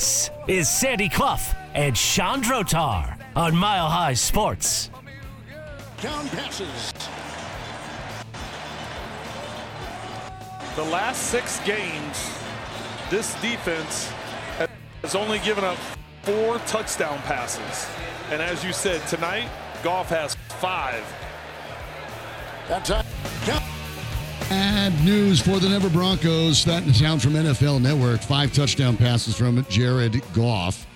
This is Sandy Clough and Sean Drotar on Mile High Sports. Down passes. The last six games, this defense has only given up four touchdown passes. And as you said, tonight, Goff has five. That time. Bad news for the Denver Broncos. That sound from NFL Network. Five touchdown passes from Jared Goff.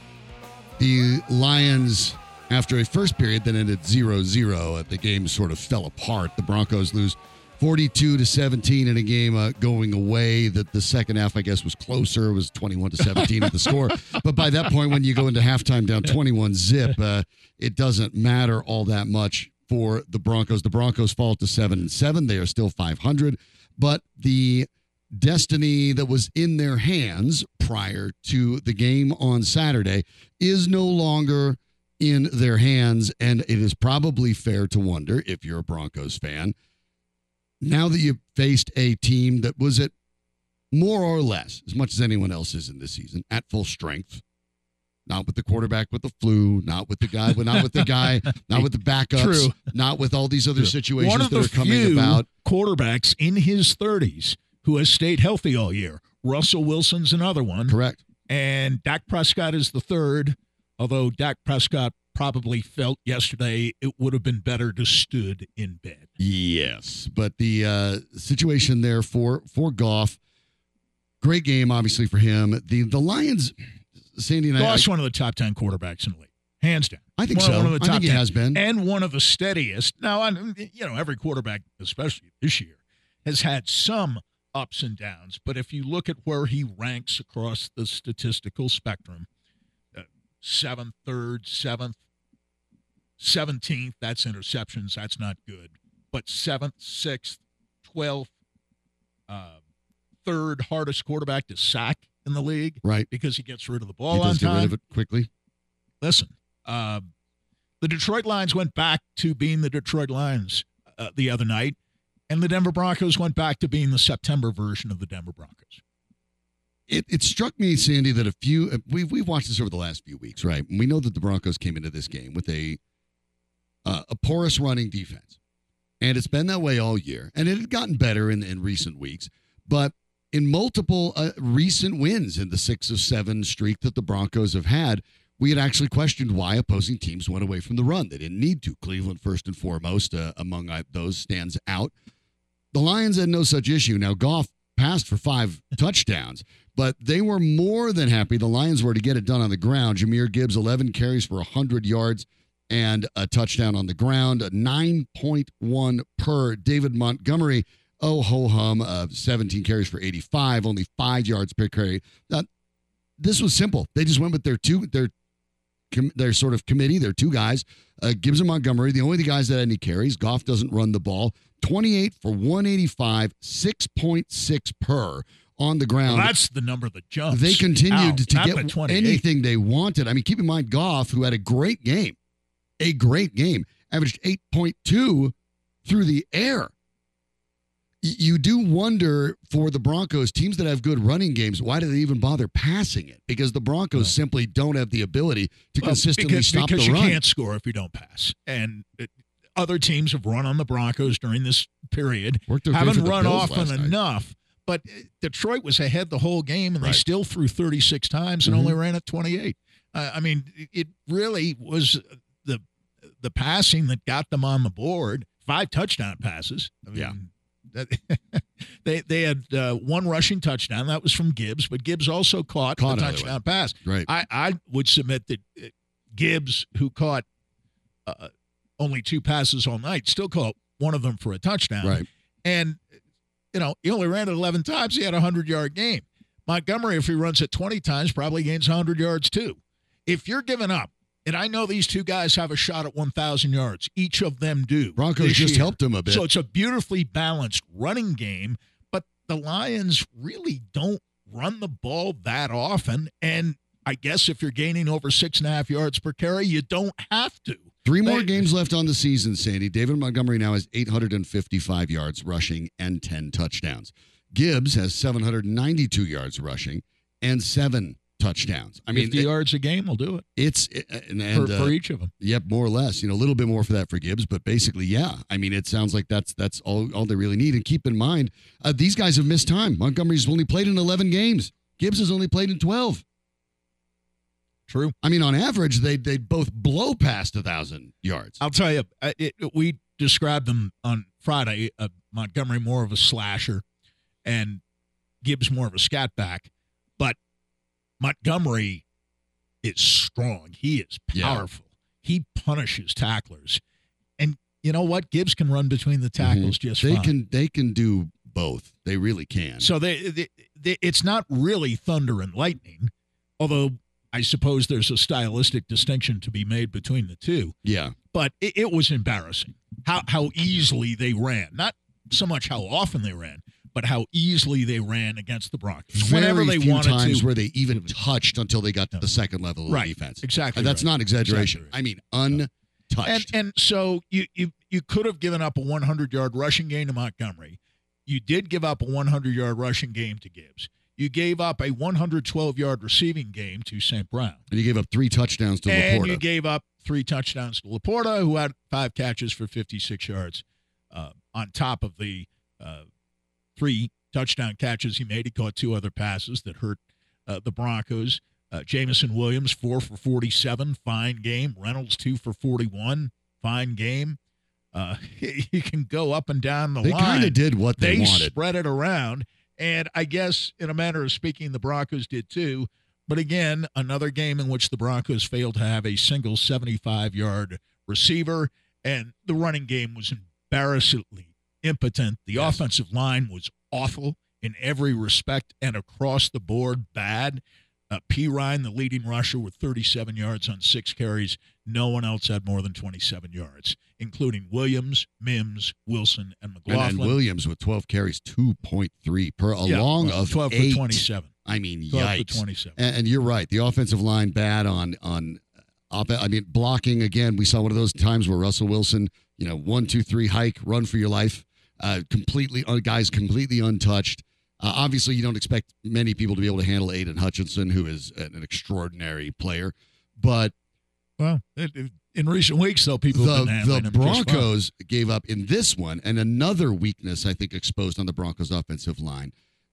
The Lions, after a first period that ended 0 0, the game sort of fell apart. The Broncos lose 42 to 17 in a game uh, going away. That the second half, I guess, was closer. It was 21 to 17 at the score. But by that point, when you go into halftime down 21 zip, uh, it doesn't matter all that much for the Broncos. The Broncos fall to seven and seven. They are still 500, but the destiny that was in their hands prior to the game on Saturday is no longer in their hands. And it is probably fair to wonder if you're a Broncos fan, now that you've faced a team that was at more or less, as much as anyone else is in this season, at full strength, not with the quarterback with the flu, not with the guy, not with the guy, not with the backups, True. not with all these other One situations that are coming about. quarterbacks in his 30s who has stayed healthy all year. Russell Wilson's another one. Correct. And Dak Prescott is the third, although Dak Prescott probably felt yesterday it would have been better to stood in bed. Yes, but the uh, situation there for for Goff, great game obviously for him. The the Lions, Sandy and I, Goff's one of the top 10 quarterbacks in the league, hands down. I think one, so. One of the I top think he 10. has been. And one of the steadiest. Now, I, you know, every quarterback, especially this year, has had some ups and downs. But if you look at where he ranks across the statistical spectrum, uh, seventh, third, seventh, 17th, that's interceptions. That's not good. But seventh, sixth, 12th, uh, third hardest quarterback to sack in the league right, because he gets rid of the he ball on does get time rid of it quickly. listen, uh, the Detroit Lions went back to being the Detroit Lions uh, the other night, and the Denver Broncos went back to being the September version of the Denver Broncos. It, it struck me, Sandy, that a few uh, we've we've watched this over the last few weeks, right? And we know that the Broncos came into this game with a uh, a porous running defense, and it's been that way all year, and it had gotten better in in recent weeks, but in multiple uh, recent wins in the six of seven streak that the Broncos have had, we had actually questioned why opposing teams went away from the run. They didn't need to. Cleveland, first and foremost, uh, among those, stands out. The Lions had no such issue. Now, Goff passed for five touchdowns, but they were more than happy. The Lions were to get it done on the ground. Jahmyr Gibbs, 11 carries for 100 yards and a touchdown on the ground, 9.1 per. David Montgomery, oh ho hum, uh, 17 carries for 85, only five yards per carry. Now, this was simple. They just went with their two, their their sort of committee, their two guys, uh, Gibbs and Montgomery, the only the guys that had any carries. Goff doesn't run the ball. 28 for 185, 6.6 per on the ground. Well, that's the number that jumps. they continued to get anything they wanted. I mean, keep in mind, Goff, who had a great game, a great game, averaged 8.2 through the air. You do wonder for the Broncos, teams that have good running games, why do they even bother passing it? Because the Broncos simply don't have the ability to Well, consistently because, stop because the you can't score if you don't pass. And it, other teams have run on the Broncos during this period, haven't run often enough. But uh, Detroit was ahead the whole game, and they still threw 36 times and Mhm. only ran at 28. Uh, I mean, it- it really was the the passing that got them on the board. Five touchdown passes. I mean, Yeah. they they had uh, one rushing touchdown. That was from Gibbs, but Gibbs also caught, Caught another touchdown pass. Right. I, I would submit that uh, Gibbs, who caught uh, only two passes all night, still caught one of them for a touchdown. Right. And, you know, he only ran it 11 times. He had a 100 yard game. Montgomery, if he runs it 20 times, probably gains 100 yards too. If you're giving up, and I know these two guys have a shot at 1,000 yards, each of them do. Broncos just year. helped them a bit. So it's a beautifully balanced running game, but the Lions really don't run the ball that often. And I guess if you're gaining over six and a half yards per carry, you don't have to. Three more They- games left on the season, Sandy. David Montgomery now has 855 yards rushing and 10 touchdowns. Gibbs has 792 yards rushing and seven touchdowns. I mean, 50 it- yards a game will do it it's and, for, and for uh, each of them. Yep, more or less. You know, a little bit more for that for Gibbs, but basically, yeah. I mean, it sounds like that's that's all all they really need. And keep in mind, uh, these guys have missed time. Montgomery's only played in 11 games. Gibbs has only played in 12. True. I mean, on average, they they both blow past a thousand yards. I'll tell you, uh, it, we described them on Friday. Uh, Montgomery more of a slasher, and Gibbs more of a scat back. But Montgomery is strong. He is Yeah. powerful. He punishes tacklers, and you know what? Gibbs can run between the tackles just Mm-hmm. they fine. can they can do both. They really can. So they, they, they, it's not really thunder and lightning, although I suppose there's a stylistic distinction to be made between the two. yeah, But it, it was embarrassing how how easily they ran. Not so much how often they ran, but how easily they ran against the Broncos. Whenever Very they few wanted times to. where they even touched until they got to the second level of Right. defense. Exactly. Uh, That's right. not exaggeration. Exactly I mean, untouched. And and so you you you could have given up a 100 yard rushing game to Montgomery. You did give up a 100 yard rushing game to Gibbs. You gave up a 112 yard receiving game to St. Brown. and you gave up three touchdowns to and LaPorta. you gave up three touchdowns to LaPorta, who had five catches for 56 yards. Uh, on top of the uh, three touchdown catches he made, he caught two other passes that hurt uh, the Broncos. Uh, Jameson Williams, four for 47, fine game. Reynolds, two for 41, fine game. Uh, you can go up and down the they line kind of did what they, wanted. they wanted. spread it around. And I guess, in a manner of speaking, the Broncos did too. But again, another game in which the Broncos failed to have a single 75 yard receiver, and the running game was embarrassingly impotent. The Yes. offensive line was awful in every respect and across the board bad. Uh, P. Ryan, the leading rusher, with 37 yards on six carries. No one else had more than 27 yards, including Williams, Mims, Wilson, and McLaughlin. and Williams with 12 carries, 2.3 per Yeah, long well, of 12 eight. for 27. I mean, 12 yikes. for 27. And, and you're right. The offensive line bad on on. Op- I mean, blocking again. We saw one of those times where Russell Wilson, you know, one, two, three, hike, run for your life. Uh, completely, uh, guys, completely untouched. Uh, obviously, you don't expect many people to be able to handle Aidan Hutchinson, who is an extraordinary player. But Well, it, it- in recent weeks, though, people have the, been the him just fine. Broncos gave up in this one, and another weakness I think exposed on the Broncos offensive line,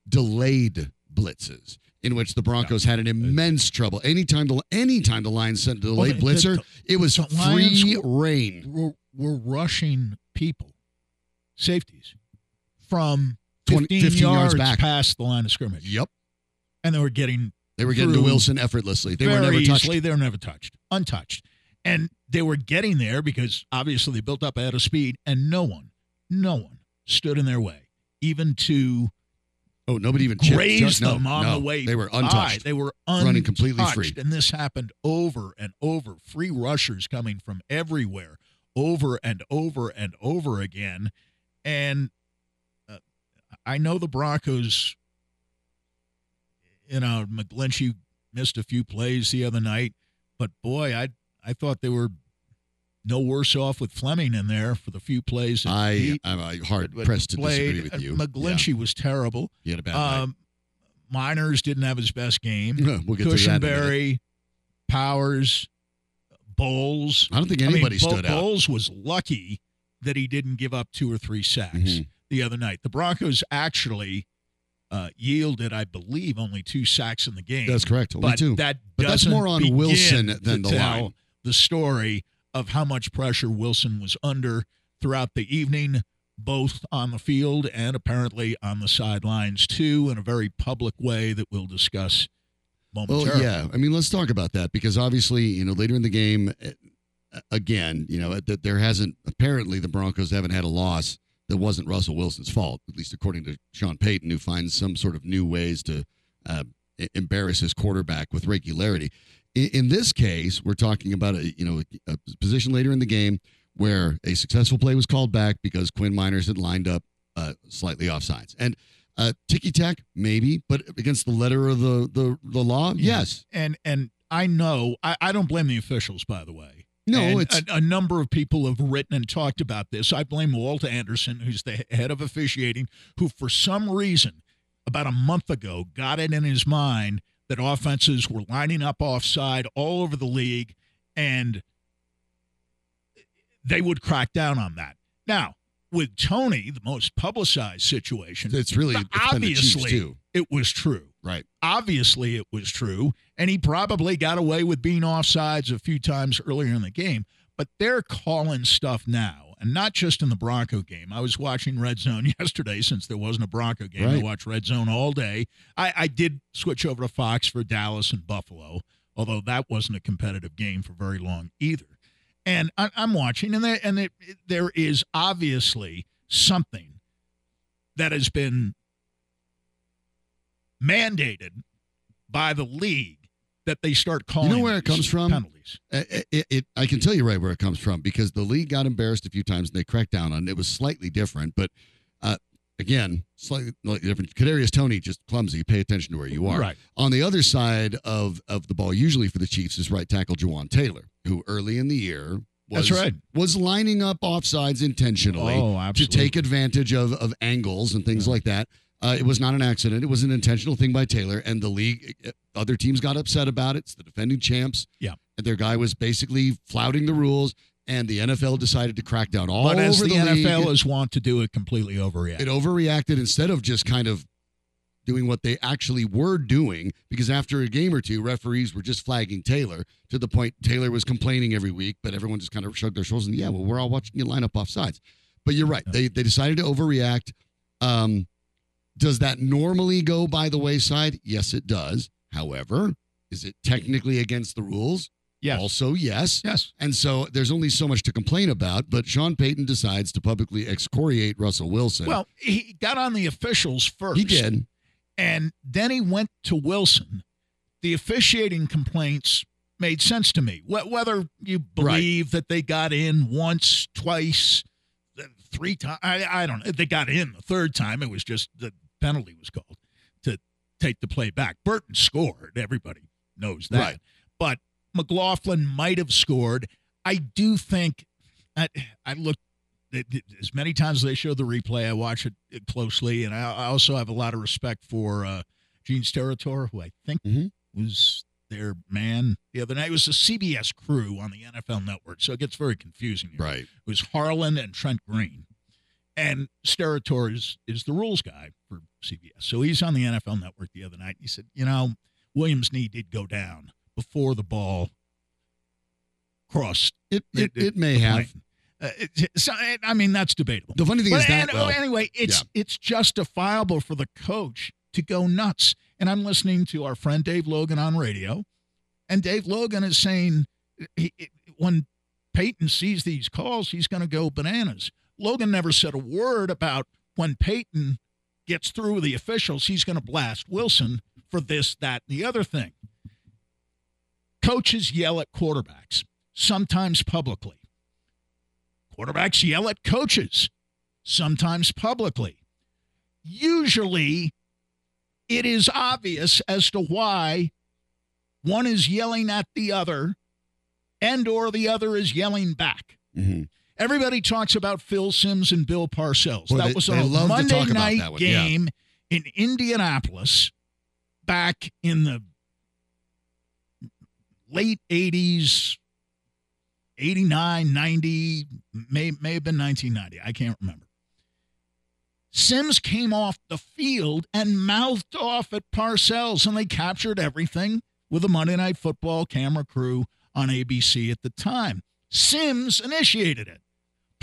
delayed blitzes, in which the Broncos had an immense trouble. Anytime the anytime the Lions sent a delayed the- blitzer, the- it was free reign. We're, we're rushing people, safeties, from 20 15, 15 yards yards, back. past the line of scrimmage. Yep, And they were getting they were getting to Wilson effortlessly. They were never touched. They were never touched, untouched. And they were getting there because obviously they built up ahead of speed, and no one, no one stood in their way, even to Oh, nobody even chipped. grazed no, them on no. the way. They were by. untouched. They were untouched, running completely free. And this happened over and over. Free rushers coming from everywhere, over and over and over again. And uh, I know the Broncos. You know, McGlinchey missed a few plays the other night, but boy, I I thought they were no worse off with Fleming in there for the few plays. that I he I'm uh, hard pressed to disagree with you. McGlinchey was terrible. Yeah, he had a bad night. Um, Meinerz didn't have his best game. We'll get to that in. Cushenberry, Powers, Bolles. I don't think I mean, anybody Bo- stood out. Bolles was lucky that he didn't give up two or three sacks Mhm. the other night. The Broncos actually uh, yielded, I believe, only two sacks in the game. That's correct. Only but two. that But that's more on Wilson than the tell line. The story of how much pressure Wilson was under throughout the evening, both on the field and apparently on the sidelines too, in a very public way that we'll discuss Well, momentarily. yeah. I mean, let's talk about that because obviously, you know, later in the game, uh, again, you know, that there hasn't apparently the Broncos haven't had a loss that wasn't Russell Wilson's fault, at least according to Sean Payton, who finds some sort of new ways to uh, embarrass his quarterback with regularity. In, in this case, we're talking about a you know a position later in the game where a successful play was called back because Quinn Meinerz had lined up uh, slightly offsides and. Uh, ticky tack, maybe, but against the letter of the the, the law, yes. And and I know I, I don't blame the officials, by the way. No, And it's a, a number of people have written and talked about this. I blame Walt Anderson, who's the head of officiating, who for some reason about a month ago got it in his mind that offenses were lining up offside all over the league, and they would crack down on that. Now, with Toney, the most publicized situation, It's really it's been the Chiefs, obviously too. it was true. Right. Obviously, it was true, and he probably got away with being offsides a few times earlier in the game. But they're calling stuff now, and not just in the Bronco game. I was watching Red Zone yesterday since there wasn't a Bronco game. I watched Red Zone all day. I, I did switch over to Fox for Dallas and Buffalo, although that wasn't a competitive game for very long either. And I, I'm watching, and there and it, there is obviously something that has been mandated by the league that they start calling. You know where it comes from? Penalties. It, it, it, I can tell you right where it comes from because the league got embarrassed a few times and they cracked down on it. It was slightly different, but uh, again, slightly different. Kadarius Toney just clumsy. Pay attention to where you are. Right. On the other side of of the ball, usually for the Chiefs, is right tackle Jawaan Taylor, who early in the year was That's right. was lining up offsides intentionally Oh, to take advantage of of angles and things like that. Uh, it was not an accident. It was an intentional thing by Taylor, and the league, uh, other teams got upset about it. It's the defending champs. Yeah. And their guy was basically flouting the rules, and the NFL decided to crack down all But over as the, league. NFL is wont to do, it completely overreact. It overreacted instead of just kind of doing what they actually were doing. Because after a game or two, referees were just flagging Taylor to the point Taylor was complaining every week, but everyone just kind of shrugged their shoulders and yeah, well, we're all watching you line up off sides. But you're right. They they decided to overreact. Um, does that normally go by the wayside? Yes, it does. However, is it technically against the rules? Yes. Also, yes. yes. And so there's only so much to complain about, but Sean Payton decides to publicly excoriate Russell Wilson. Well, he got on the officials first. he did. And then he went to Wilson. The officiating complaints made sense to me. Whether you believe that they got in once, twice, three times, I, I don't know. They got in the third time. It was just the penalty was called to take the play back. Burton scored. Everybody knows that. Right. But McLaughlin might have scored. I do think I, I looked it- as many times as they show the replay, I watch it closely, and I, I also have a lot of respect for uh, Gene Steratore, who I think Mhm. was their man the other night. It was a CBS crew on the NFL Network, so it gets very confusing. Here. Right. It was Harlan and Trent Green, and Steratore is is the rules guy for CBS. So he's on the NFL Network the other night. He said, you know, Williams' knee did go down before the ball crossed. It the- it, it may have. Uh, it- so, I mean, that's debatable. The funny thing But is that an- well, anyway, it's it's justifiable for the coach to go nuts. And I'm listening to our friend Dave Logan on radio, and Dave Logan is saying he, he- when Payton sees these calls, he's going to go bananas. Logan never said a word about when Payton gets through with the officials, he's going to blast Wilson for this, that, and the other thing. Coaches yell at quarterbacks, sometimes publicly. Quarterbacks yell at coaches, sometimes publicly. Usually, it is obvious as to why one is yelling at the other and or the other is yelling back. Mhm. Everybody talks about Phil Simms and Bill Parcells. Boy, that they- was they a Monday night one, yeah. game in Indianapolis back in the late 80s, 89, 90, may, may have been 1990. I can't remember. Simms came off the field and mouthed off at Parcells, and they captured everything with a Monday Night Football camera crew on ABC at the time. Simms initiated it.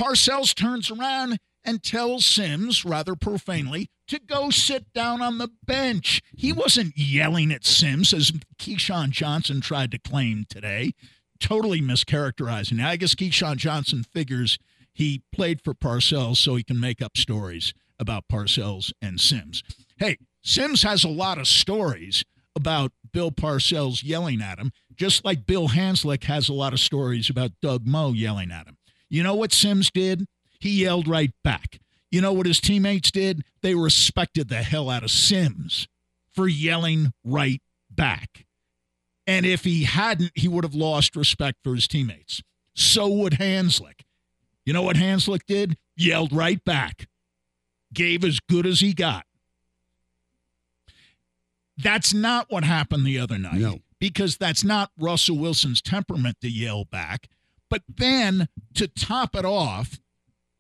Parcells turns around and tells Simms, rather profanely, to go sit down on the bench. He wasn't yelling at Simms, as Keyshawn Johnson tried to claim today, totally mischaracterizing. I guess Keyshawn Johnson figures he played for Parcells so he can make up stories about Parcells and Simms. Hey, Simms has a lot of stories about Bill Parcells yelling at him, just like Bill Hanzlik has a lot of stories about Doug Moe yelling at him. You know what Simms did? He yelled right back. You know what his teammates did? They respected the hell out of Simms for yelling right back. And if he hadn't, he would have lost respect for his teammates. So would Hanzlik. You know what Hanzlik did? Yelled right back. Gave as good as he got. That's not what happened the other night. No. Because that's not Russell Wilson's temperament to yell back. But then to top it off,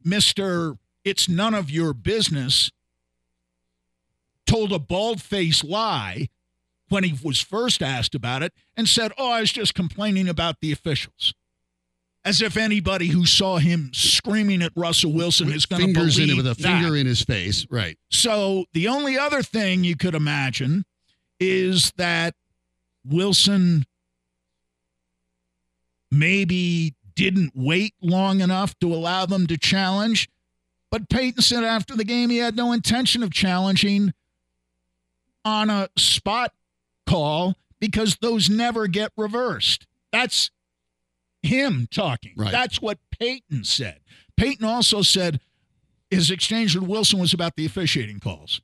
Mr. It's none of your business told a bald faced lie when he was first asked about it and said, Oh, I was just complaining about the officials. As if anybody who saw him screaming at Russell Wilson is going to believe in it with a that. finger in his face. Right. So the only other thing you could imagine is that Wilson maybe didn't wait long enough to allow them to challenge. But Payton said after the game he had no intention of challenging on a spot call because those never get reversed. That's him talking. Right. That's what Payton said. Payton also said his exchange with Wilson was about the officiating calls.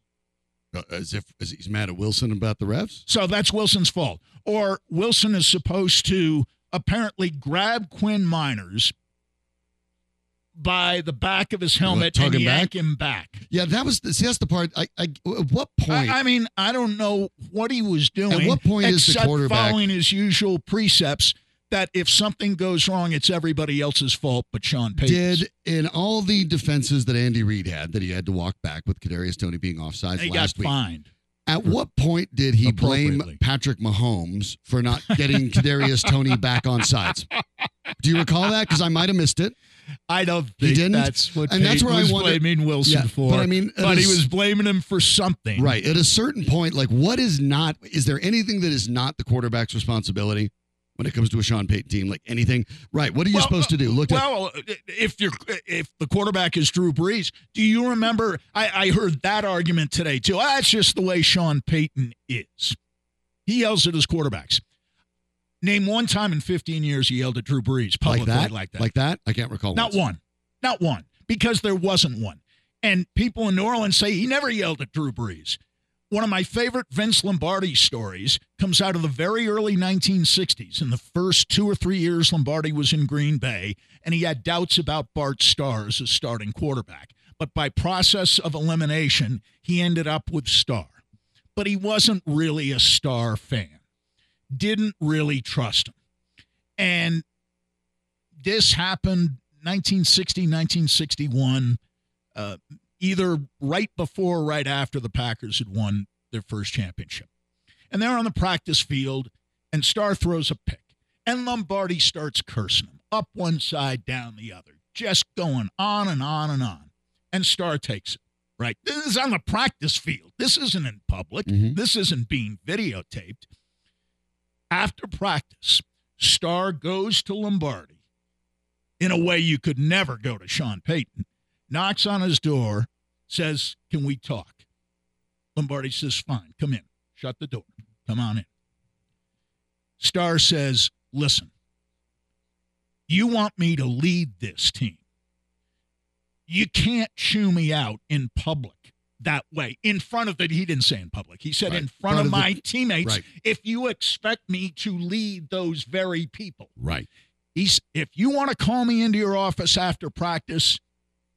Uh, As if as he's mad at Wilson about the refs. So that's Wilson's fault. Or Wilson is supposed to apparently grab Quinn Meinerz by the back of his helmet and him yank back? him back. Yeah, that was the, see, that's the part. I, I at what point? I, I mean, I don't know what he was doing. At what point is the quarterback- following his usual precepts that if something goes wrong, it's everybody else's fault but Sean Payton's. did in all the defenses that Andy Reid had that he had to walk back with Kadarius Toney being offsides he got last week. fined. At what point did he blame Patrick Mahomes for not getting Kadarius Toney back on sides? Do you recall that? Because I might have missed it. I don't He didn't? that's what And that's Payton where I was wonder- blaming Wilson Yeah, for. but I mean, but he was blaming him for something. Right. At a certain point, like what is not? Is there anything that is not the quarterback's responsibility when it comes to a Sean Payton team? Like anything? Right. What are you Well, supposed to do? Look at if you're if the quarterback is Drew Brees, do you remember? I, I heard that argument today too. Ah, That's just the way Sean Payton is. He yells at his quarterbacks. Name one time in 15 years he yelled at Drew Brees like publicly that, like that. like that. I can't recall. Not once. one. Not one. Because there wasn't one. And people in New Orleans say he never yelled at Drew Brees. One of my favorite Vince Lombardi stories comes out of the very early 1960s. In the first two or three years Lombardi was in Green Bay, and he had doubts about Bart Starr as a starting quarterback. But by process of elimination, he ended up with Starr. But he wasn't really a Starr fan, didn't really trust him. And this happened 1960, 1961, uh, either right before or right after the Packers had won their first championship. And they're on the practice field, and Starr throws a pick. And Lombardi starts cursing him up one side, down the other, just going on and on and on. And Starr takes it, right? This is on the practice field. This isn't in public. Mhm. This isn't being videotaped. After practice, Starr goes to Lombardi in a way you could never go to Sean Payton, knocks on his door, says, Can we talk? Lombardi says, Fine, come in. Shut the door. Come on in. Starr says, Listen, you want me to lead this team. You can't chew me out in public that way. In front of the, he didn't say in public. He said Right. in front, of, the- my teammates. Right. If you expect me to lead those very people, Right. He's if you want to call me into your office after practice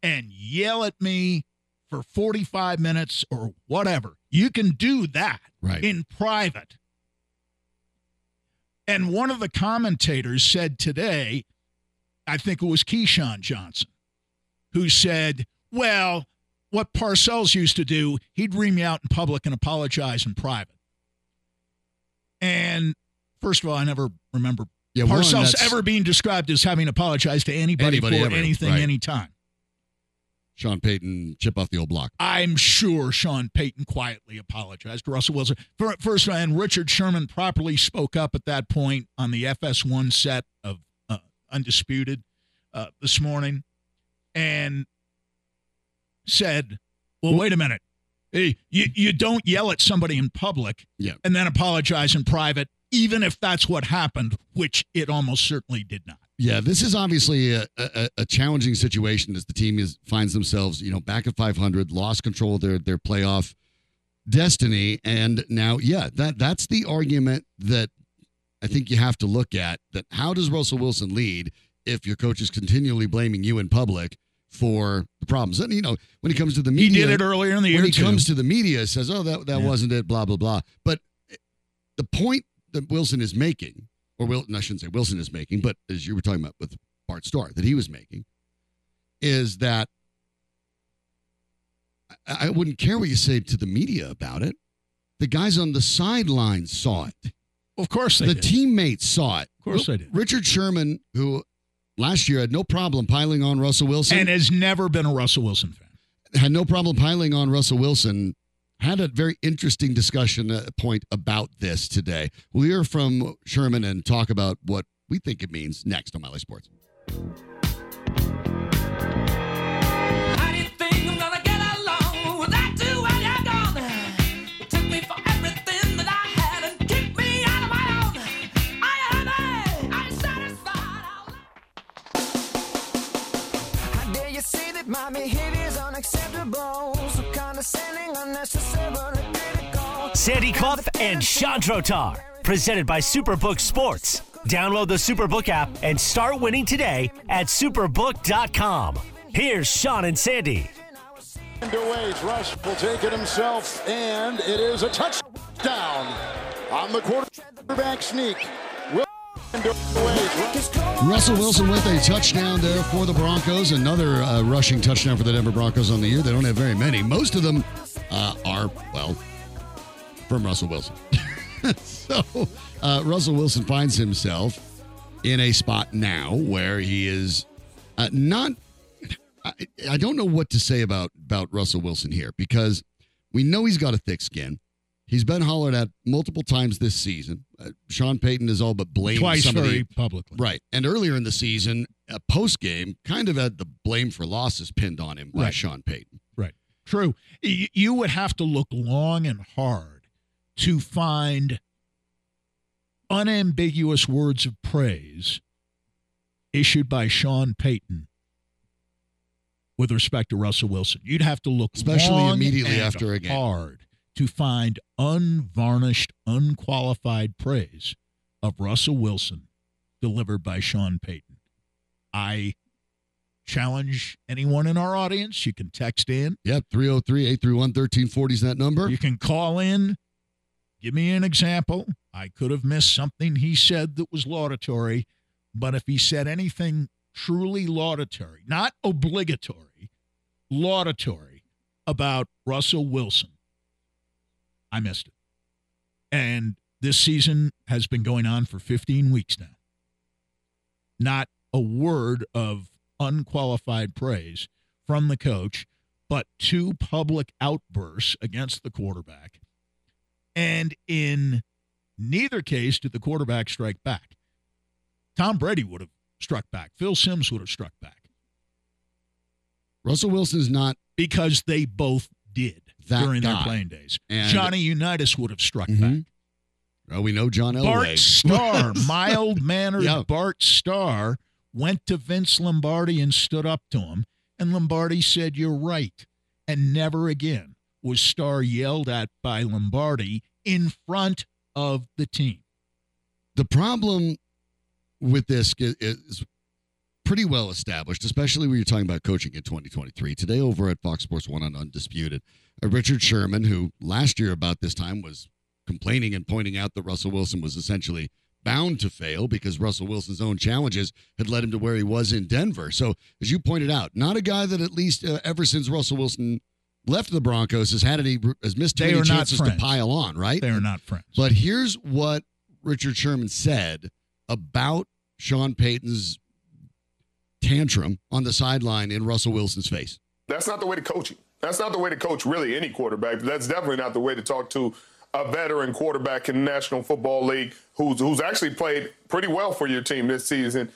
and yell at me for 45 minutes or whatever, you can do that Right. in private. And one of the commentators said today, I think it was Keyshawn Johnson, who said, Well, what Parcells used to do, he'd ream me out in public and apologize in private. And first of all, I never remember Yeah. Parcells that's ever being described as having apologized to anybody, Anybody for ever, anything, right. anytime. Sean Payton chip off the old block. I'm sure Sean Payton quietly apologized to Russell Wilson. First, and Richard Sherman properly spoke up at that point on the FS1 set of uh, Undisputed uh, this morning and said, Well, wait a minute. Hey, you, you don't yell at somebody in public Yeah. and then apologize in private, even if that's what happened, which it almost certainly did not. Yeah, this is obviously a, a, a challenging situation as the team is finds themselves, you know, back at 500, lost control of their their playoff destiny, and now, yeah, that that's the argument that I think you have to look at. That how does Russell Wilson lead if your coach is continually blaming you in public for the problems? And you know, when he comes to the media, He did it earlier in the year, when he too. comes to the media, says, "Oh, that that Yeah. wasn't it," blah blah blah. But the point that Wilson is making, or Wil- I shouldn't say Wilson is making, but as you were talking about with Bart Starr, that he was making, is that I, I wouldn't care what you say to the media about it. The guys on the sidelines saw it. Of course they the did. teammates saw it. Of course they did. Richard Sherman, who last year had no problem piling on Russell Wilson, and has never been a Russell Wilson fan. had no problem piling on Russell Wilson, had a very interesting discussion uh, point about this today. We'll hear from Sherman and talk about what we think it means next on Mile High Sports. How do you think I'm gonna get along without you when you're gone? You took me for everything that I had and kicked me out of my own. Are you happy? Are you satisfied? How dare you say that my behavior's unacceptable? Sandy Clough and Sean Drotar. Presented by Superbook Sports. Download the Superbook app and start winning today at superbook.com. Here's Sean and Sandy. Underways, Rush will take it himself, and it is a touchdown on the quarterback sneak. Russell Wilson with a touchdown there for the Broncos. Another uh, rushing touchdown for the Denver Broncos on the year. They don't have very many. Most of them uh, are, well, from Russell Wilson. so uh, Russell Wilson finds himself in a spot now where he is uh, not. I, I don't know what to say about about Russell Wilson here because we know he's got a thick skin. He's been hollered at multiple times this season. Uh, Sean Payton has all but blamed Twice some of the- very publicly. Right. And earlier in the season, uh, post game, kind of had the blame for losses pinned on him by Right. Sean Payton. Right. True. Y- You would have to look long and hard to find unambiguous words of praise issued by Sean Payton with respect to Russell Wilson. You'd have to look Especially immediately after a game. hard to find unvarnished, unqualified praise of Russell Wilson delivered by Sean Payton. I challenge anyone in our audience. You can text in. Yep. 303 831 1340 is that number. You can call in. Give me an example. I could have missed something he said that was laudatory, but if he said anything truly laudatory, not obligatory, laudatory about Russell Wilson, I missed it. And this season has been going on for 15 weeks now. Not a word of unqualified praise from the coach, but two public outbursts against the quarterback. And in neither case did the quarterback strike back. Tom Brady would have struck back. Phil Simms would have struck back Russell Wilson's not because they both did That during guy. their playing days. And- Johnny Unitas would have struck Mhm. back. Well, we know John Elway. Bart Starr, mild mannered Yeah. Bart Starr, went to Vince Lombardi and stood up to him. And Lombardi said, You're right. And never again was Starr yelled at by Lombardi in front of the team. the problem with this is, is pretty well established, especially when you're talking about coaching in 2023. Today, over at Fox Sports One on Undisputed, Richard Sherman, who last year about this time was complaining and pointing out that Russell Wilson was essentially bound to fail because Russell Wilson's own challenges had led him to where he was in Denver. So, as you pointed out, not a guy that at least uh, ever since Russell Wilson left the Broncos has had any has missed They many chances to pile on, right? They are not friends. But here's what Richard Sherman said about Sean Payton's tantrum on the sideline in Russell Wilson's face. That's not the way to coach him. That's not the way to coach really any quarterback. That's definitely not the way to talk to a veteran quarterback in the National Football League who's who's actually played pretty well for your team this season.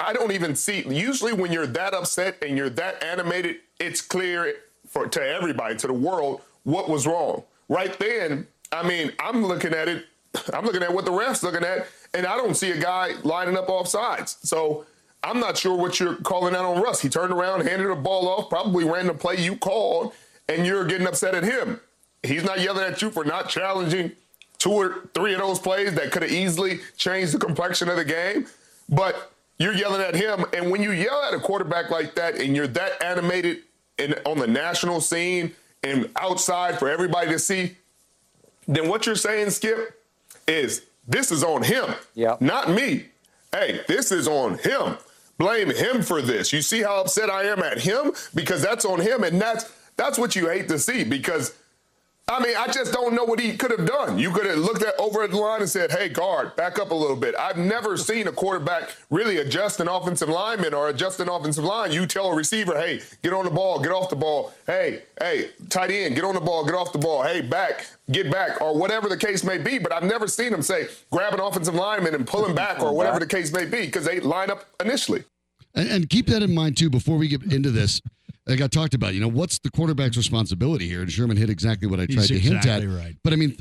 I don't even see usually when you're that upset and you're that animated, it's clear for to everybody, to the world, what was wrong. Right then, I mean, I'm looking at it, I'm looking at what the ref's looking at, and I don't see a guy lining up off sides. So I'm not sure what you're calling out on Russ. He turned around, handed the ball off, probably ran the play you called, and you're getting upset at him. He's not yelling at you for not challenging two or three of those plays that could have easily changed the complexion of the game. But you're yelling at him, and when you yell at a quarterback like that, and you're that animated in, on the national scene and outside for everybody to see, then what you're saying, Skip, is this is on him, Yep. not me. Hey, this is on him. Blame him for this. You see how upset I am at him because that's on him, and that's that's what you hate to see because. I mean, I just don't know what he could have done. You could have looked at over at the line and said, "Hey, guard, back up a little bit." I've never seen a quarterback really adjust an offensive lineman or adjust an offensive line. You tell a receiver, "Hey, get on the ball, get off the ball." Hey, hey, tight end, get on the ball, get off the ball. Hey, back, get back, or whatever the case may be. But I've never seen him say, "Grab an offensive lineman and pull him back," or whatever the case may be, because they line up initially. And, and keep that in mind too before we get into this. Like I talked about, you know, what's the quarterback's responsibility here? And Sherman hit exactly what I tried He's to hint at. right. But I mean,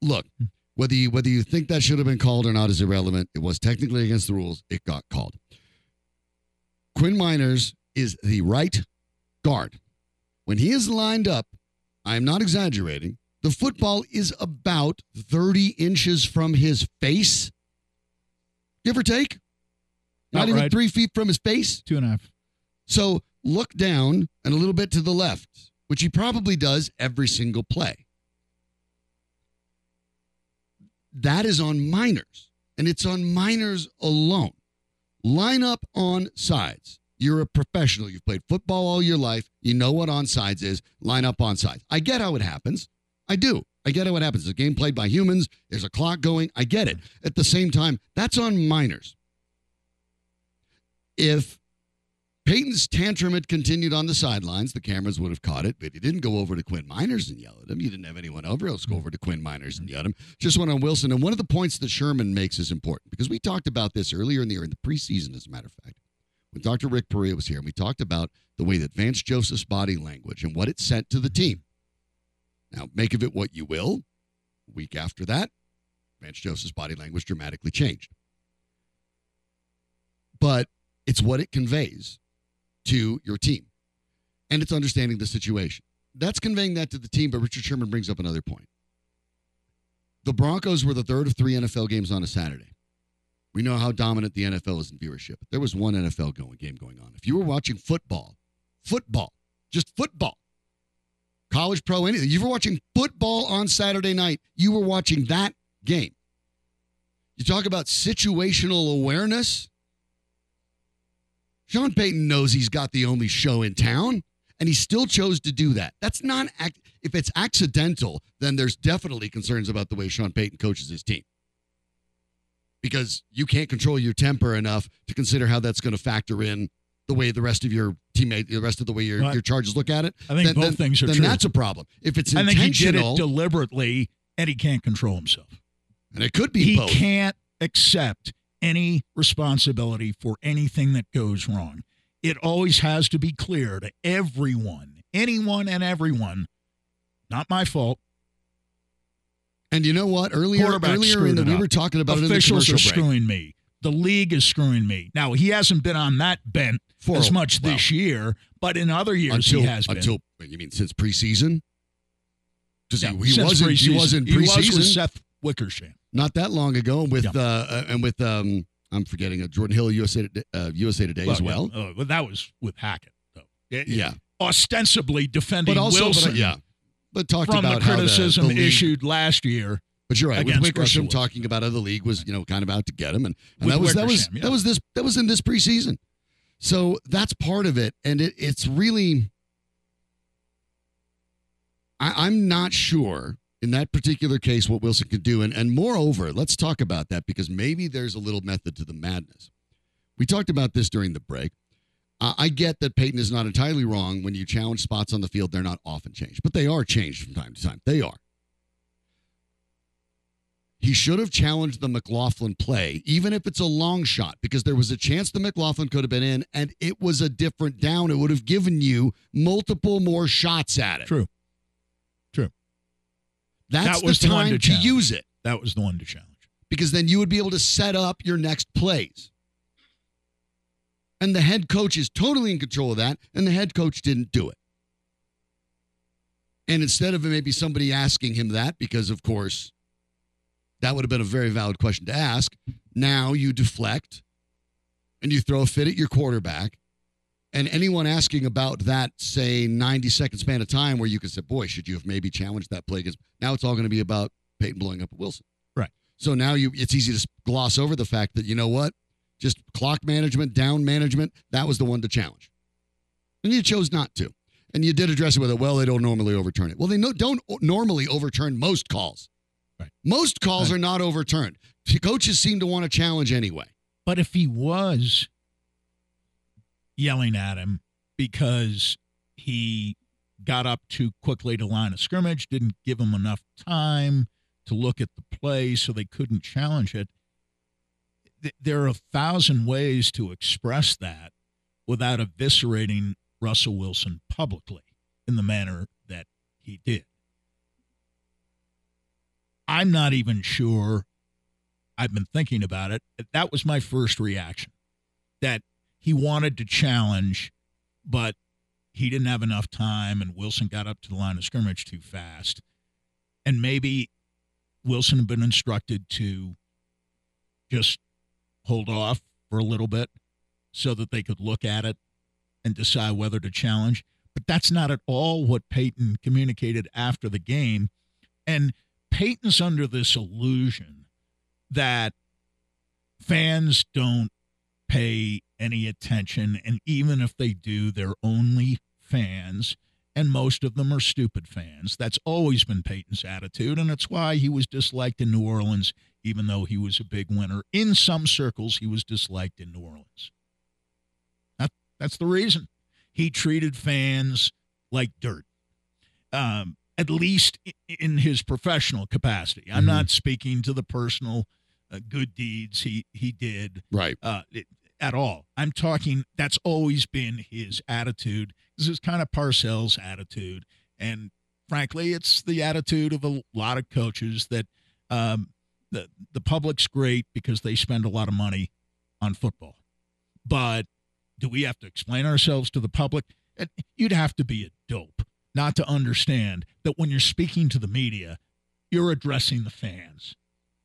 look, hmm. whether you whether you think that should have been called or not is irrelevant. It was technically against the rules. It got called. Quinn Meinerz is the right guard. When he is lined up, I am not exaggerating. The football is about 30 inches from his face, give or take. Not About even right. three feet from his face. Two and a half. So look down and a little bit to the left, which he probably does every single play. That is on Meinerz, and it's on Meinerz alone. Line up on sides. You're a professional. You've played football all your life. You know what on sides is. Line up on sides. I get how it happens. I do. I get how it happens. It's a game played by humans. There's a clock going. I get it. At the same time, that's on Meinerz. If Payton's tantrum had continued on the sidelines. The cameras would have caught it, but he didn't go over to Quinn Meinerz and yell at him. You didn't have anyone over else go over to Quinn Meinerz and yell at him. Just went on Wilson. And one of the points that Sherman makes is important because we talked about this earlier in the year, in the preseason, as a matter of fact, when Dr. Rick Perea was here, and we talked about the way that Vance Joseph's body language and what it sent to the team. Now, make of it what you will. A week after that, Vance Joseph's body language dramatically changed. But it's what it conveys to your team. And it's understanding the situation. That's conveying that to the team, but Richard Sherman brings up another point. The Broncos were the third of three NFL games on a Saturday. We know how dominant the NFL is in viewership. There was one NFL going, game going on. If you were watching football, football, just football, college pro, anything, you were watching football on Saturday night, you were watching that game. You talk about situational awareness. Sean Payton knows he's got the only show in town, and he still chose to do that. That's not act. If it's accidental, then there's definitely concerns about the way Sean Payton coaches his team, because you can't control your temper enough to consider how that's going to factor in the way the rest of your teammate, the rest of the way your, your charges look at it. I think then, both then- things are then true. Then that's a problem. If it's I think he did intentional, it deliberately, and he can't control himself. and it could be He both. can't accept any responsibility for anything that goes wrong. It always has to be clear to everyone, anyone and everyone. Not my fault. And you know what? Earlier, earlier in the, we were talking about it in the Officials commercial are break. screwing me. The league is screwing me. Now he hasn't been on that bent For as much this year, but in other years until he has been. until you mean since preseason? Because Yeah, he, he wasn't he wasn't preseason. He was with Seth Wickersham. Not that long ago with Yeah. uh, uh and with um I'm forgetting uh, Jordan Hill USA uh, USA Today as well. yeah. Uh, but that was with Hackett, though. Yeah, Yeah, ostensibly defending but also Wilson but, uh, yeah, but talked from the about how criticism the, the issued last year. But you're right. With Wickersham Russell talking about how the league was you know kind of out to get him, and, and that was that was yeah. that was this that was in this preseason. So that's part of it, and it, it's really. I, I'm not sure in that particular case what Wilson could do, and and moreover, let's talk about that because maybe there's a little method to the madness. We talked about this during the break. I get that Payton is not entirely wrong when you challenge spots on the field; they're not often changed, but they are changed from time to time. They are. He should have challenged the McLaughlin play, even if it's a long shot, because there was a chance the McLaughlin could have been in, and it was a different down. It would have given you multiple more shots at it. True. That's That was the the one time to to, use it, That was the one to challenge. because then you would be able to set up your next plays. And the head coach is totally in control of that, and the head coach didn't do it. And instead of maybe somebody asking him that, because of course that would have been a very valid question to ask, now you deflect and you throw a fit at your quarterback. And anyone asking about that, say, 90 second span of time where you could say, boy, should you have maybe challenged that play? Because now it's all going to be about Payton blowing up Wilson. Right. So now you it's easy to gloss over the fact that you know what? Just clock management, down management, that was the one to challenge. And you chose not to. And you did address it with a well, they don't normally overturn it. Well, they no, don't normally overturn most calls. Right. Most calls Right. are not overturned. Coaches seem to want to challenge anyway. But if he was yelling at him because he got up too quickly to line of scrimmage, didn't give him enough time to look at the play so they couldn't challenge it, there are a thousand ways to express that without eviscerating Russell Wilson publicly in the manner that he did. I'm not even sure I've been thinking about it. That was my first reaction that he wanted to challenge, but he didn't have enough time, and Wilson got up to the line of scrimmage too fast. And maybe Wilson had been instructed to just hold off for a little bit so that they could look at it and decide whether to challenge. But that's not at all what Payton communicated after the game. And Payton's under this illusion that fans don't pay any attention. And even if they do, they're only fans. And most of them are stupid fans. That's always been Payton's attitude. And it's why he was disliked in New Orleans, even though he was a big winner. In some circles, he was disliked in New Orleans. That, that's the reason. He treated fans like dirt. Um, at least in his professional capacity. I'm Mhm. not speaking to the personal uh, good deeds he he did Right. uh, it- at all. I'm talking. That's always been his attitude. This is kind of Parcells' attitude, and frankly, it's the attitude of a lot of coaches that um, the the public's great because they spend a lot of money on football, but do we have to explain ourselves to the public? You'd have to be a dope not to understand that when you're speaking to the media, you're addressing the fans.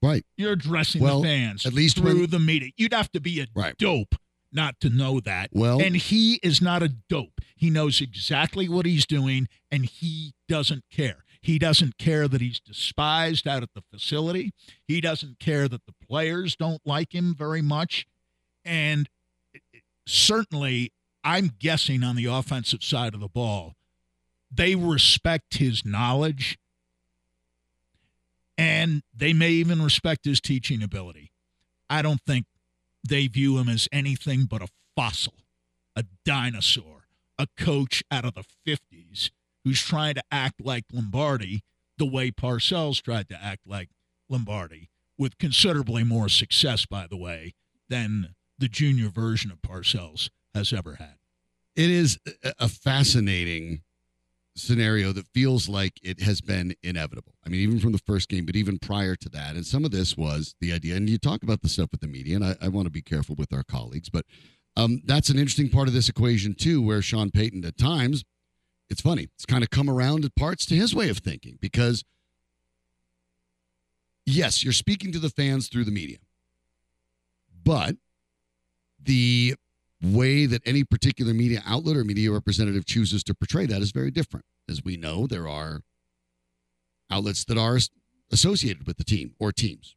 Right. You're addressing Well, the fans at least through when- the media. You'd have to be a Right. dope not to know that. Well- and he is not a dope. He knows exactly what he's doing, and he doesn't care. He doesn't care that he's despised out at the facility. He doesn't care that the players don't like him very much. And eh, eh, certainly, I'm guessing on the offensive side of the ball, they respect his knowledge and they may even respect his teaching ability. I don't think they view him as anything but a fossil, a dinosaur, a coach out of the 50s who's trying to act like Lombardi the way Parcells tried to act like Lombardi, with considerably more success, by the way, than the junior version of Parcells has ever had. It is a- fascinating scenario that feels like it has been inevitable. I mean, even from the first game, but even prior to that. And some of this was the idea. And you talk about the stuff with the media, and I, I want to be careful with our colleagues, but um, that's an interesting part of this equation, too, where Sean Payton at times, it's funny, it's kind of come around at parts to his way of thinking because, yes, you're speaking to the fans through the media, but the way that any particular media outlet or media representative chooses to portray that is very different. As we know, there are outlets that are associated with the team or teams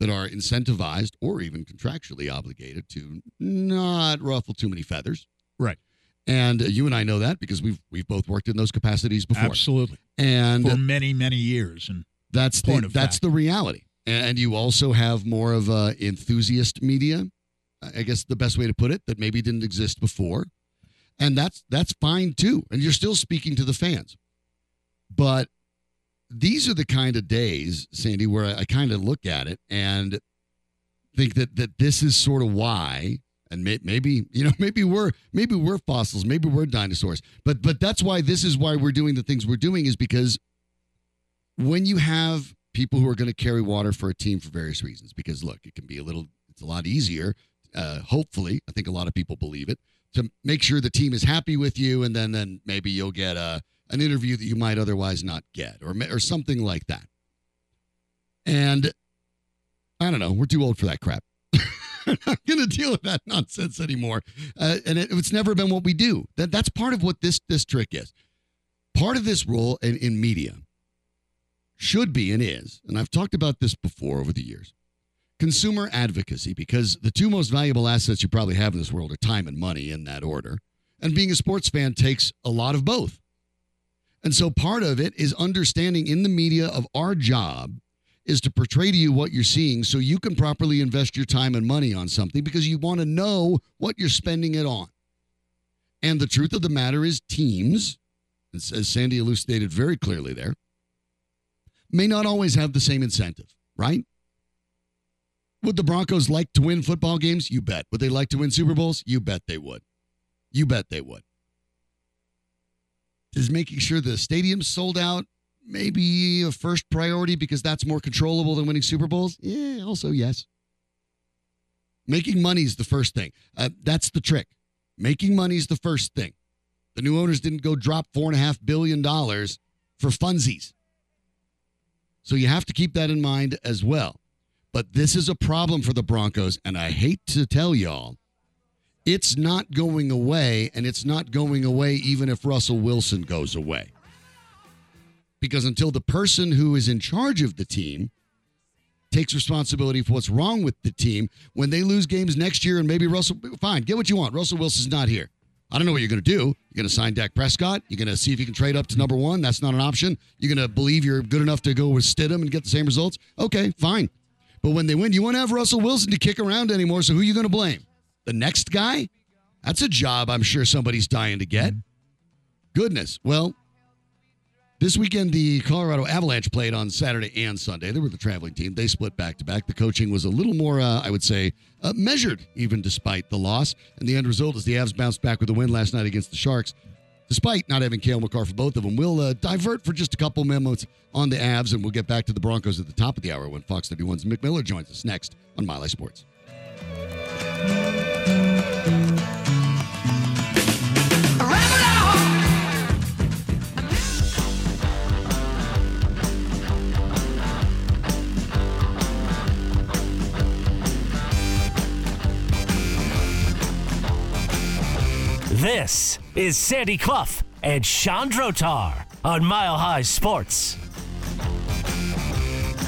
that are incentivized or even contractually obligated to not ruffle too many feathers. Right. And uh, you and I know that because we've we've both worked in those capacities before. Absolutely. And For many, many years. And that's the that's fact. the reality. And you also have more of a enthusiast media, I guess the best way to put it, that maybe didn't exist before. And that's that's fine too. And you're still speaking to the fans. But these are the kind of days, Sandy, where I, I kind of look at it and think that that this is sort of why and may, maybe you know maybe we're maybe we're fossils maybe we're dinosaurs but but that's why this is why we're doing the things we're doing is because when you have people who are going to carry water for a team for various reasons because look it can be a little it's a lot easier uh, hopefully i think a lot of people believe it to make sure the team is happy with you and then then maybe you'll get a an interview that you might otherwise not get or or something like that and i don't know we're too old for that crap I'm not going to deal with that nonsense anymore. Uh, and it, it's never been what we do. That that's part of what this this trick is. Part of this role in, in media should be and is, and I've talked about this before over the years, consumer advocacy, because the two most valuable assets you probably have in this world are time and money in that order. And being a sports fan takes a lot of both. And so part of it is understanding in the media of our job is to portray to you what you're seeing so you can properly invest your time and money on something because you want to know what you're spending it on. And the truth of the matter is, teams, as Sandy elucidated very clearly there, may not always have the same incentive, right? Would the Broncos like to win football games? You bet. Would they like to win Super Bowls? You bet they would. You bet they would. Is making sure the stadium's sold out maybe a first priority because that's more controllable than winning Super Bowls? Yeah, also yes. Making money is the first thing. Uh, that's the trick. Making money is the first thing. The new owners didn't go drop four and a half billion dollars for funsies. So you have to keep that in mind as well. But this is a problem for the Broncos, and I hate to tell y'all, it's not going away, and it's not going away even if Russell Wilson goes away. Because until the person who is in charge of the team takes responsibility for what's wrong with the team, when they lose games next year and maybe Russell, fine, get what you want. Russell Wilson's not here. I don't know what you're going to do. You're going to sign Dak Prescott. You're going to see if you can trade up to number one. That's not an option. You're going to believe you're good enough to go with Stidham and get the same results. Okay, fine. But when they win, you won't have Russell Wilson to kick around anymore. So who are you going to blame? The next guy? That's a job I'm sure somebody's dying to get. Goodness. Well, this weekend, the Colorado Avalanche played on Saturday and Sunday. They were the traveling team. They split back to back. The coaching was a little more, uh, I would say, uh, measured, even despite the loss. And the end result is the Avs bounced back with a win last night against the Sharks, despite not having Cale Makar for both of them. We'll uh, divert for just a couple moments on the Avs, and we'll get back to the Broncos at the top of the hour when Fox 31's Mick Miller joins us next on Mile High Sports. This is Sandy Clough and Sean Drotar on Mile High Sports.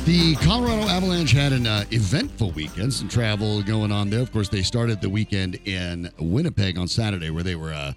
The Colorado Avalanche had an uh, eventful weekend, some travel going on there. Of course, they started the weekend in Winnipeg on Saturday, where they were uh,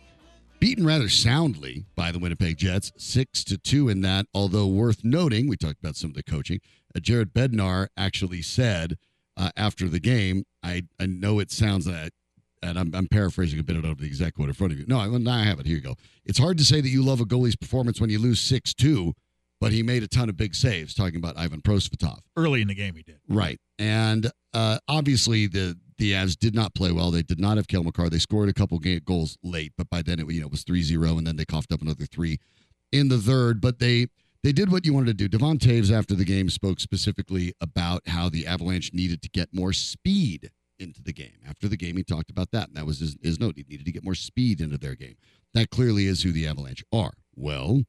beaten rather soundly by the Winnipeg Jets, six to two in that. Although worth noting, we talked about some of the coaching. Uh, Jared Bednar actually said uh, after the game, "I I know it sounds that." And I'm, I'm paraphrasing a bit out of the exact quote in front of you. No, I, now I have it. Here you go. It's hard to say that you love a goalie's performance when you lose 6 2, but he made a ton of big saves, talking about Ivan Prosvetov. Early in the game, he did. Right. And uh, obviously the the Avs did not play well. They did not have Cale Makar. They scored a couple game goals late, but by then it you know it was 3-0 and then they coughed up another 3 in the third, but they they did what you wanted to do. Devon Toews after the game spoke specifically about how the Avalanche needed to get more speed into the game. After the game he talked about that. And that was his, his note. He needed to get more speed into their game. That clearly is who the Avalanche are. Well,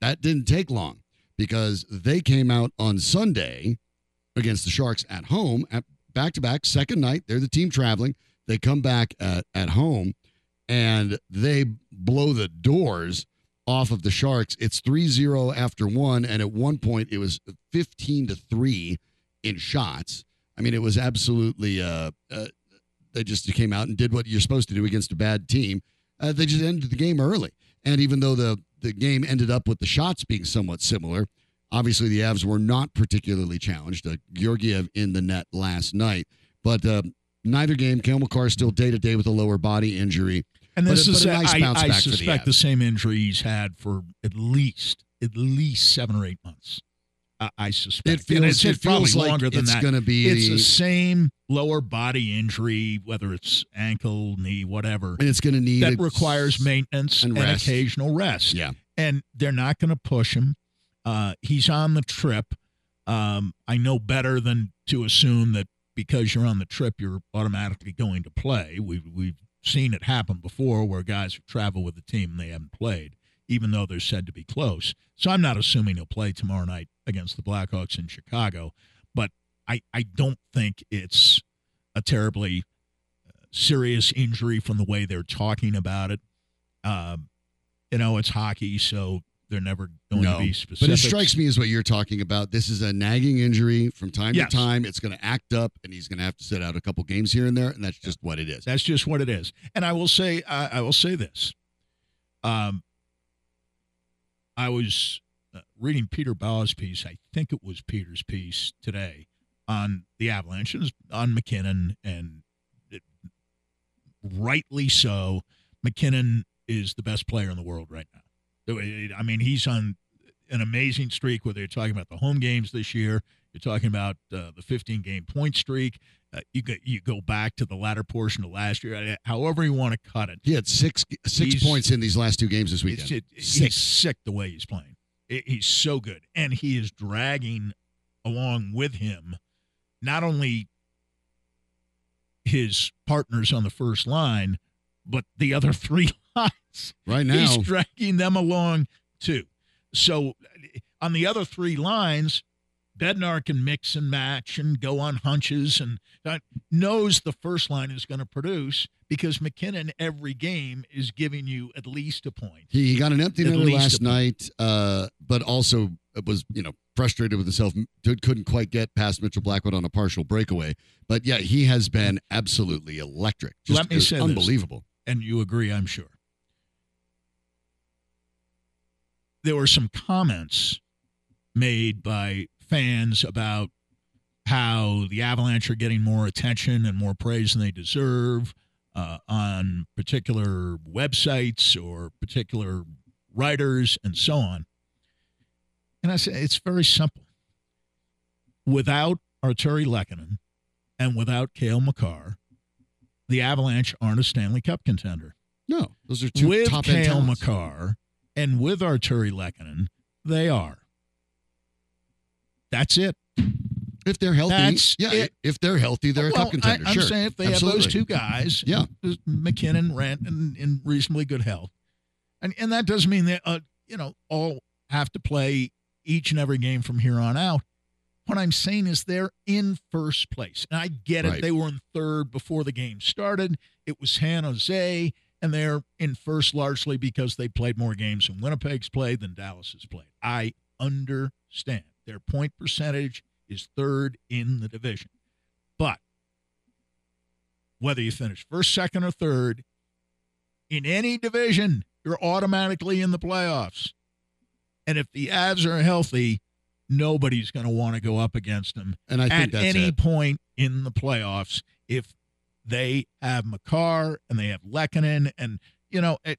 that didn't take long because they came out on Sunday against the Sharks at home at back to back second night. They're the team traveling. They come back at, at home and they blow the doors off of the Sharks. It's 3-0 after one and at one point it was 15 to 3 in shots. I mean it was absolutely uh, uh they just came out and did what you're supposed to do against a bad team. Uh, they just ended the game early. And even though the the game ended up with the shots being somewhat similar, obviously the Avs were not particularly challenged. Uh, Georgiev in the net last night, but uh, neither game. Cale Makar still day to day with a lower body injury. And this a- is, but a nice I, bounce I back for the suspect the, same injury he's had for at least at least seven or eight months. I, I suspect It feels- it's, it probably feels like longer than it's that. gonna be- It's the same lower body injury, whether it's ankle, knee, whatever, And it's going to need that requires maintenance and and, occasional rest. Yeah. and they're not going to push him. Uh, he's on the trip. Um, I know better than to assume that because you're on the trip, you're automatically going to play. We've we've seen it happen before, where guys travel with the team and they haven't played, even though they're said to be close. So I'm not assuming he'll play tomorrow night against the Blackhawks in Chicago, but I I don't think it's a terribly uh, serious injury from the way they're talking about it. Um, you know, it's hockey, so they're never going no, to be specific. but it strikes me as what you're talking about. This is a nagging injury from time Yes. to time. It's going to act up, and he's going to have to sit out a couple games here and there, and that's just what it is. That's just what it is. And I will say, I, I will say this. Um, I was uh, reading Peter Baugh's piece. I think it was Peter's piece today on the Avalanche, it was on MacKinnon, and it, rightly so. MacKinnon is the best player in the world right now. I mean, he's on an amazing streak. Whether you're talking about the home games this year, you're talking about uh, the 15 game point streak. Uh, you go you go back to the latter portion of last year. uh, However you want to cut it, He had six six He's- points in these last two games this weekend. just, he's sick the way he's playing. I- He's so good, and he is dragging along with him not only his partners on the first line, but the other three lines. Right now, He's dragging them along too. So on the other three lines, Bednar can mix and match and go on hunches and knows the first line is going to produce because MacKinnon every game is giving you at least a point. He, got an empty netter last night, uh, but also was you know frustrated with himself. Could- Couldn't quite get past Mitchell Blackwood on a partial breakaway. But yeah, he has been absolutely electric. Just Let me say this. unbelievable. and you agree, I'm sure. There were some comments made by fans about how the Avalanche are getting more attention and more praise than they deserve uh, on particular websites or particular writers and so on. And I say it's very simple. Without Artturi Lehkonen and without Cale Makar, the Avalanche aren't a Stanley Cup contender No, those are two with top Cale. Makar and with Artturi Lehkonen, they are. That's it. If they're healthy, That's yeah. it. If they're healthy, they're a cup contender. I, am sure, saying if they have those two guys, Yeah. MacKinnon, Rent, in, in reasonably good health, and and that doesn't mean they, uh, you know, all have to play each and every game from here on out. What I'm saying is they're in first place, and I get it. Right. They were in third before the game started. It was San Jose, and they're in first largely because they played more games than Winnipeg's played than Dallas has played. I understand their point percentage is third in the division, but whether you finish first, second, or third in any division, you're automatically in the playoffs. And if the Avs are healthy, nobody's going to want to go up against them And I think at any it. point in the playoffs if they have Makar and they have Lehkonen and you know it,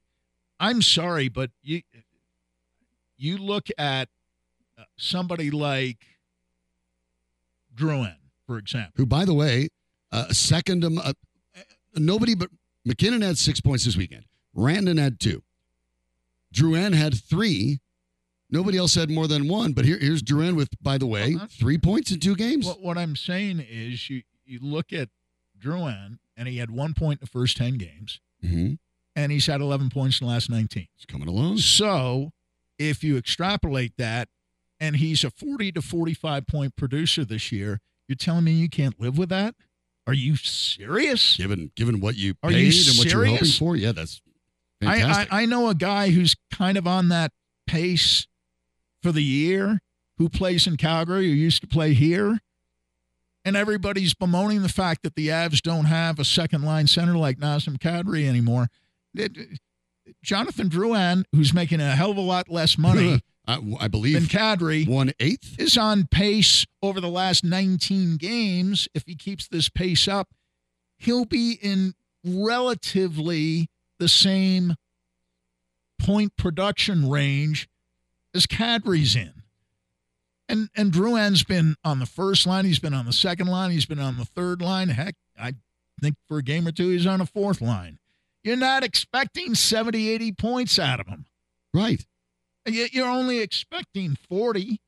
I'm sorry but you you look at uh, somebody like Drouin for example Who, by the way, uh, second him. Uh, nobody but MacKinnon had six points this weekend. Randon had two. Drouin had three. Nobody else had more than one. But here, here's Drouin with, by the way, Well, three points in two games. what, what I'm saying is you you look at Drouin and he had one point in the first 10 games hmm and he's had 11 points in the last 19 It's coming along. So if you extrapolate that, and he's a 40 to 45 point producer this year, you're telling me you can't live with that? Are you serious? Given given what you Are paid you and what you're hoping for, yeah, that's I, I. I know a guy who's kind of on that pace for the year who plays in Calgary, who used to play here. And everybody's bemoaning the fact that the Avs don't have a second line center like Nazem Kadri anymore. It- Jonathan Drouin, who's making a hell of a lot less money I, I believe Kadri, one eighth. is on pace over the last 19 games. If he keeps this pace up, he'll be in relatively the same point production range as Kadri's in. And and Drouin's been on the first line, he's been on the second line, he's been on the third line. Heck, I think for a game or two he's on a fourth line. You're not expecting 70, 80 points out of him. Right. You- You're only expecting 40.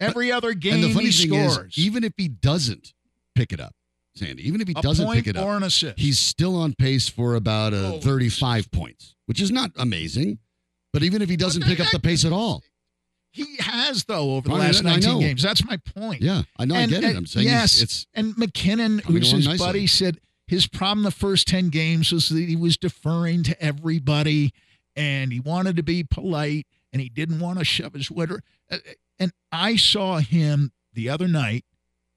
Every other game and the funny thing scores. is, even if he doesn't pick it up, Sandy, even if he a doesn't pick it up, he's still on pace for about uh, a Oh, 35 points, which is not amazing. But even if he doesn't pick up the pace at all, he has though over the last 19 games. That's my point. yeah, I know, And- I get it. I'm saying yes, it's, and MacKinnon, who's his nicely. buddy, said his problem the first 10 games was that he was deferring to everybody and he wanted to be polite and he didn't want to shove his witter. Uh, And I saw him the other night,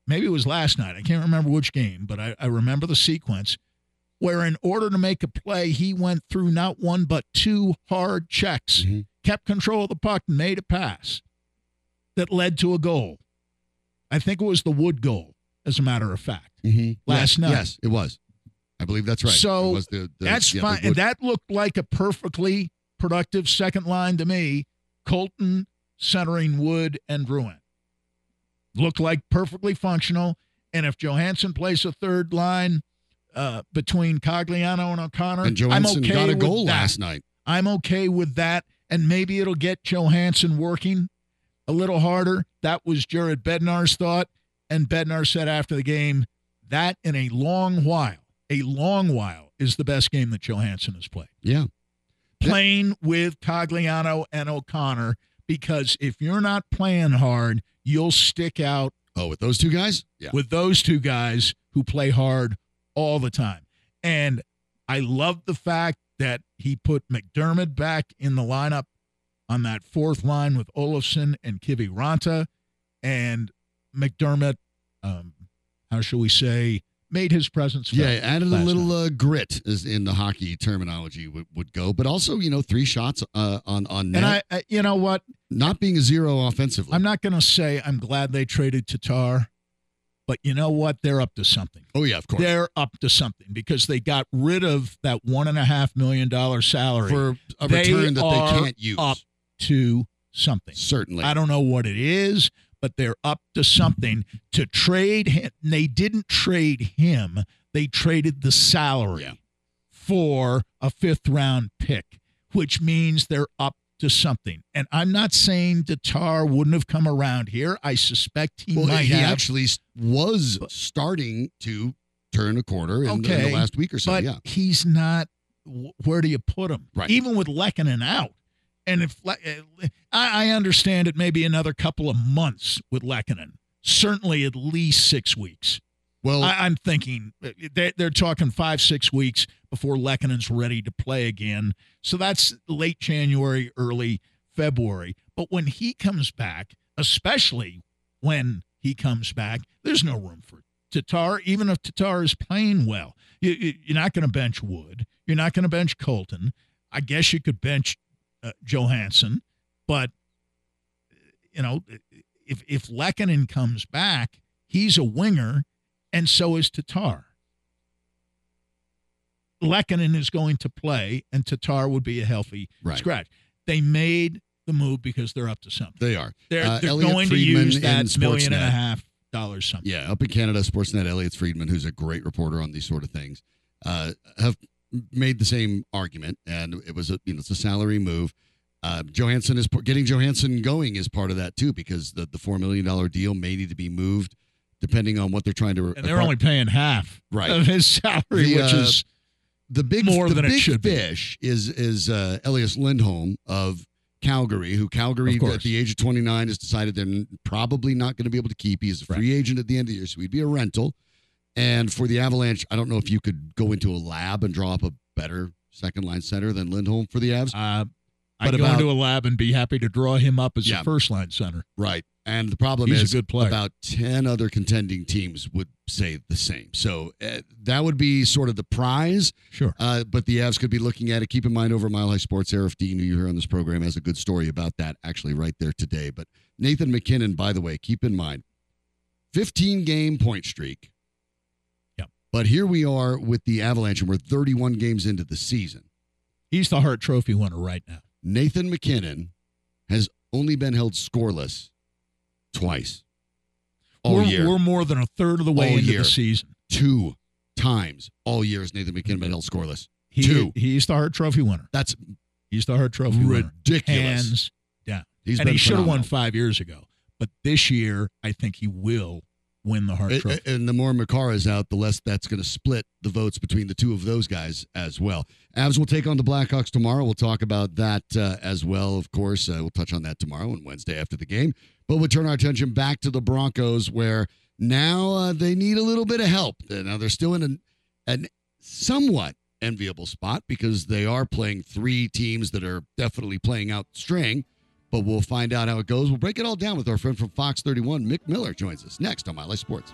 maybe it was last night. I can't remember which game, but I, I remember the sequence where, in order to make a play, he went through not one but two hard checks, Mhm. kept control of the puck, and made a pass that led to a goal. I think it was the Wood goal, as a matter of fact. Mhm. Last yes, night. Yes, it was. I believe that's right. So, was the, the, That's yeah, fine. wood- that looked like a perfectly productive second line to me. Colton centering Wood and Drouin. Looked like perfectly functional. And if Johansen plays a third line uh, between Cogliano and O'Connor, and Johansen I'm okay got a with goal that. last night. I'm okay with that. And maybe it'll get Johansen working a little harder. That was Jared Bednar's thought. And Bednar said after the game, that in a long while, a long while, is the best game that Johansen has played. Yeah. Playing with Cogliano and O'Connor, because if you're not playing hard, you'll stick out Oh, with those two guys? Yeah. with those two guys who play hard all the time. And I love the fact that he put McDermott back in the lineup on that fourth line with Olofsson and Kiviranta. And McDermott, um, how shall we say, made his presence felt. Yeah, added a little uh, grit, as in the hockey terminology would, would go, but also you know three shots uh, on on net, and I, I, you know what? not being a zero offensively. I'm not going to say I'm glad they traded Tatar, but you know what? They're up to something. oh yeah, of course. They're up to something because they got rid of that one and a half million dollar salary for a They return that they can't use. up to something. Certainly. I don't know what it is, but they're up to something to trade him. They didn't trade him; they traded the salary Yeah. for a fifth round pick, which means they're up to something. And I'm not saying Tatar wouldn't have come around here. I suspect he well, might he have. actually was starting to turn a corner in, the- in the last week or so. but yeah. he's not. Where do you put him? Right. Even with Lehkonen out, and if uh, I, I understand it, may be another couple of months with Lehkonen. Certainly, at least six weeks. Well, I, I'm thinking they, they're talking five, six weeks before Lehkonen's ready to play again. So that's late January, early February. But when he comes back, especially when he comes back, there's no room for Tatar, even if Tatar is playing well. You, you're not going to bench Wood. You're not going to bench Colton. I guess you could bench uh, Johansen, but you know, if if Lehkonen comes back, he's a winger, and so is Tatar. Lehkonen is going to play, and Tatar would be a healthy Right. scratch. They made the move because they're up to something. they are. They're, Uh, they're going to use that million and a half dollars something. Yeah, up in Canada, Sportsnet, Elliotte Friedman, who's a great reporter on these sort of things, uh, have made the same argument, and it was a you know it's a salary move. Uh, Johansen is getting Johansen going is part of that too, because the the four million dollar deal may need to be moved depending on what they're trying to. And they're only paying half Right. of his salary, The, which uh, is the big more the than it big should be. fish is is uh, Elias Lindholm of Calgary, who Calgary at the age of 29 has decided they're probably not going to be able to keep. He's a free agent at the end of the year, so he'd be a rental. And for the Avalanche, I don't know if you could go into a lab and draw up a better second line center than Lindholm for the Avs. uh, I'd go about- into a lab and be happy to draw him up as Yeah. a first line center. Right. And the problem He's a is good player. about 10 other contending teams would say the same. So uh, that would be sort of the prize. Sure. Uh, but the Avs could be looking at it. Keep in mind over Mile High Sports, Arif Dean, who you hear on this program, has a good story about that actually right there today. But Nathan MacKinnon, by the way, keep in mind, 15 game point streak. But here we are with the Avalanche, and we're 31 games into the season. He's the Hart Trophy winner right now. Nathan MacKinnon has only been held scoreless twice all we're, year. we're more than a third of the way All into year. the season. Two times all year has Nathan MacKinnon been held scoreless. He, Two. He's the Hart Trophy winner. That's He's the Hart Trophy winner. ridiculous. Hands down. He's and he should have won five years ago. But this year, I think he will win the Hart A- Trophy. a- And the more Makar is out, the less that's going to split the votes between the two of those guys as well. Avs will take on the Blackhawks tomorrow. We'll talk about that uh, as well, of course. Uh, we'll touch on that tomorrow and Wednesday after the game. But we'll turn our attention back to the Broncos, where now uh, they need a little bit of help. Now they're still in an, an somewhat enviable spot because they are playing three teams that are definitely playing out string. But we'll find out how it goes. We'll break it all down with our friend from Fox 31, Mick Miller, joins us next on Mile High Sports.